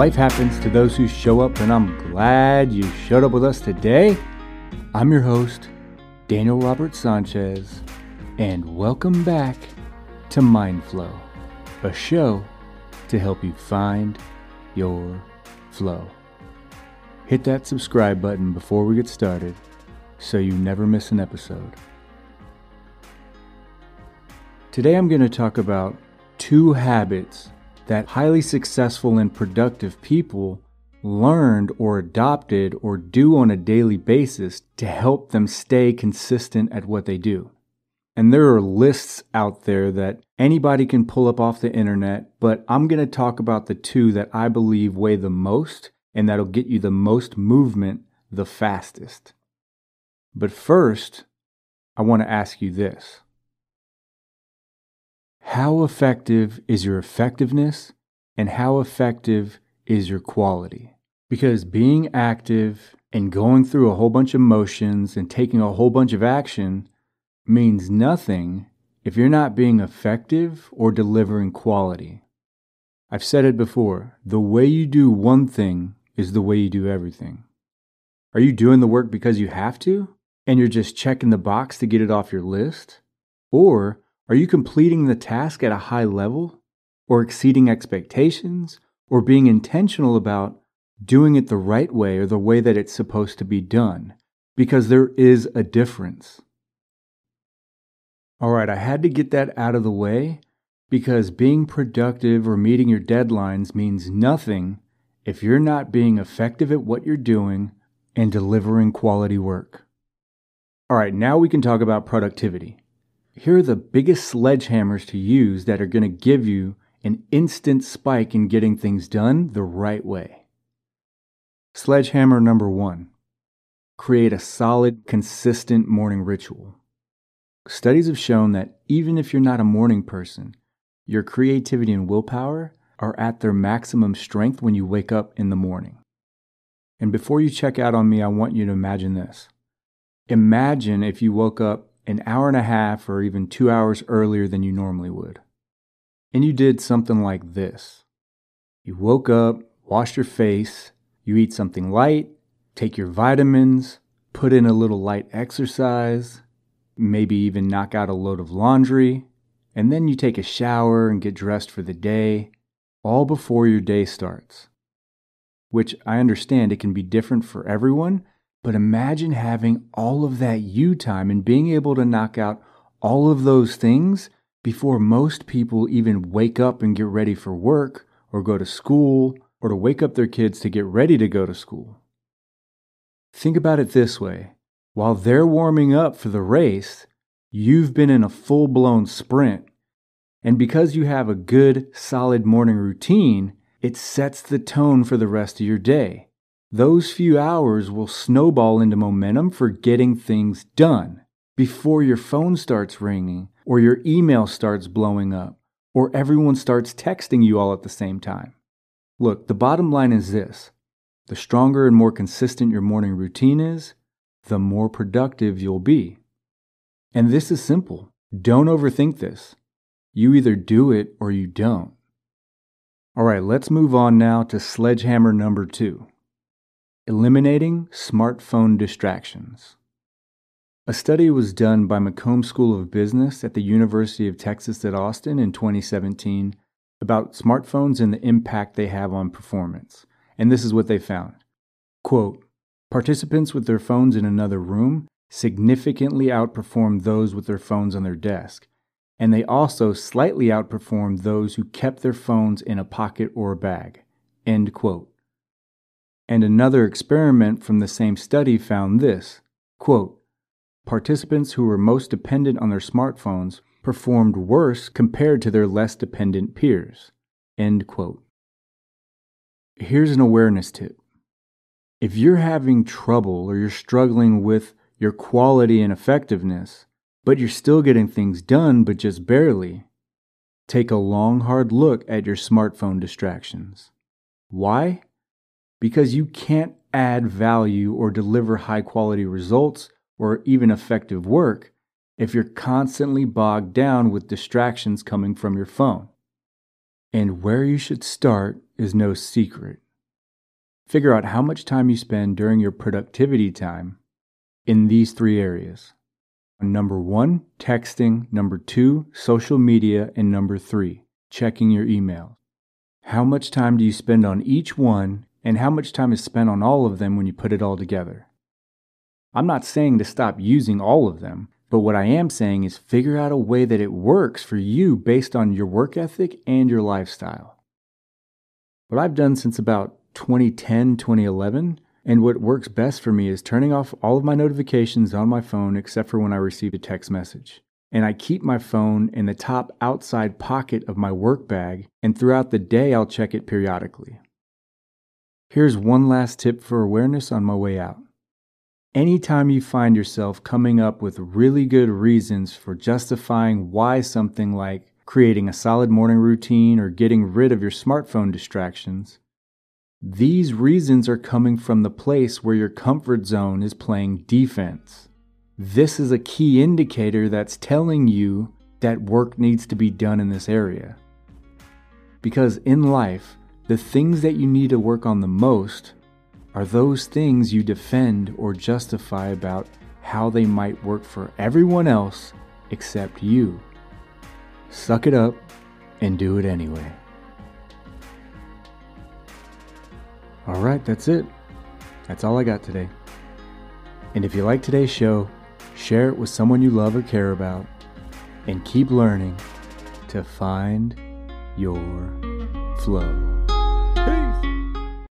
life happens to those who show up, and I'm glad you showed up with us today. I'm your host, Daniel Robert Sanchez, and welcome back to Mindflow, a show to help you find your flow. Hit that subscribe button before we get started so you never miss an episode. Today I'm going to talk about two habits that highly successful and productive people learned or adopted or do on a daily basis to help them stay consistent at what they do. And there are lists out there that anybody can pull up off the internet, but I'm going to talk about the two that I believe weigh the most and that'll get you the most movement the fastest. But first, I want to ask you this How effective is your effectiveness, and how effective is your quality? Because being active and going through a whole bunch of motions and taking a whole bunch of action means nothing if you're not being effective or delivering quality. I've said it before the way you do one thing is the way you do everything. Are you doing the work because you have to and you're just checking the box to get it off your list? Or are you completing the task at a high level or exceeding expectations or being intentional about doing it the right way or the way that it's supposed to be done? Because there is a difference. All right, I had to get that out of the way because being productive or meeting your deadlines means nothing if you're not being effective at what you're doing and delivering quality work. All right, now we can talk about productivity. Here are the biggest sledgehammers to use that are going to give you an instant spike in getting things done the right way. Sledgehammer number one create a solid, consistent morning ritual. Studies have shown that even if you're not a morning person, your creativity and willpower are at their maximum strength when you wake up in the morning. And before you check out on me, I want you to imagine this. Imagine if you woke up an hour and a half or even two hours earlier than you normally would. And you did something like this. You woke up, washed your face, you eat something light, take your vitamins, put in a little light exercise, maybe even knock out a load of laundry, and then you take a shower and get dressed for the day, all before your day starts. Which I understand it can be different for everyone, but imagine having all of that you time and being able to knock out all of those things before most people even wake up and get ready for work or go to school or to wake up their kids to get ready to go to school. Think about it this way while they're warming up for the race, you've been in a full blown sprint. And because you have a good, solid morning routine, it sets the tone for the rest of your day. Those few hours will snowball into momentum for getting things done before your phone starts ringing, or your email starts blowing up, or everyone starts texting you all at the same time. Look, the bottom line is this the stronger and more consistent your morning routine is, the more productive you'll be. And this is simple. Don't overthink this. You either do it or you don't. All right, let's move on now to sledgehammer number two eliminating smartphone distractions. A study was done by McCombs School of Business at the University of Texas at Austin in 2017 about smartphones and the impact they have on performance. And this is what they found. Quote, Participants with their phones in another room significantly outperformed those with their phones on their desk, and they also slightly outperformed those who kept their phones in a pocket or a bag. End quote. And another experiment from the same study found this quote, Participants who were most dependent on their smartphones performed worse compared to their less dependent peers. End quote. Here's an awareness tip if you're having trouble or you're struggling with your quality and effectiveness, but you're still getting things done, but just barely, take a long, hard look at your smartphone distractions. Why? Because you can't add value or deliver high quality results or even effective work if you're constantly bogged down with distractions coming from your phone. And where you should start is no secret. figure out how much time you spend during your productivity time in these three areas. Number one, texting. Number two, social media. And number three, checking your email. How much time do you spend on each one, and how much time is spent on all of them when you put it all together? I'm not saying to stop using all of them, but what I am saying is figure out a way that it works for you based on your work ethic and your lifestyle. What I've done since about 2010, 2011 and what works best for me is turning off all of my notifications on my phone except for when I receive a text message. And I keep my phone in the top outside pocket of my work bag, and throughout the day, I'll check it periodically. Here's one last tip for awareness on my way out. Anytime you find yourself coming up with really good reasons for justifying why something like creating a solid morning routine or getting rid of your smartphone distractions, these reasons are coming from the place where your comfort zone is playing defense. This is a key indicator that's telling you that work needs to be done in this area. Because in life, the things that you need to work on the most are those things you defend or justify about how they might work for everyone else except you. Suck it up and do it anyway. All right, that's it. That's all I got today. And if you like today's show, share it with someone you love or care about, and keep learning to find your flow.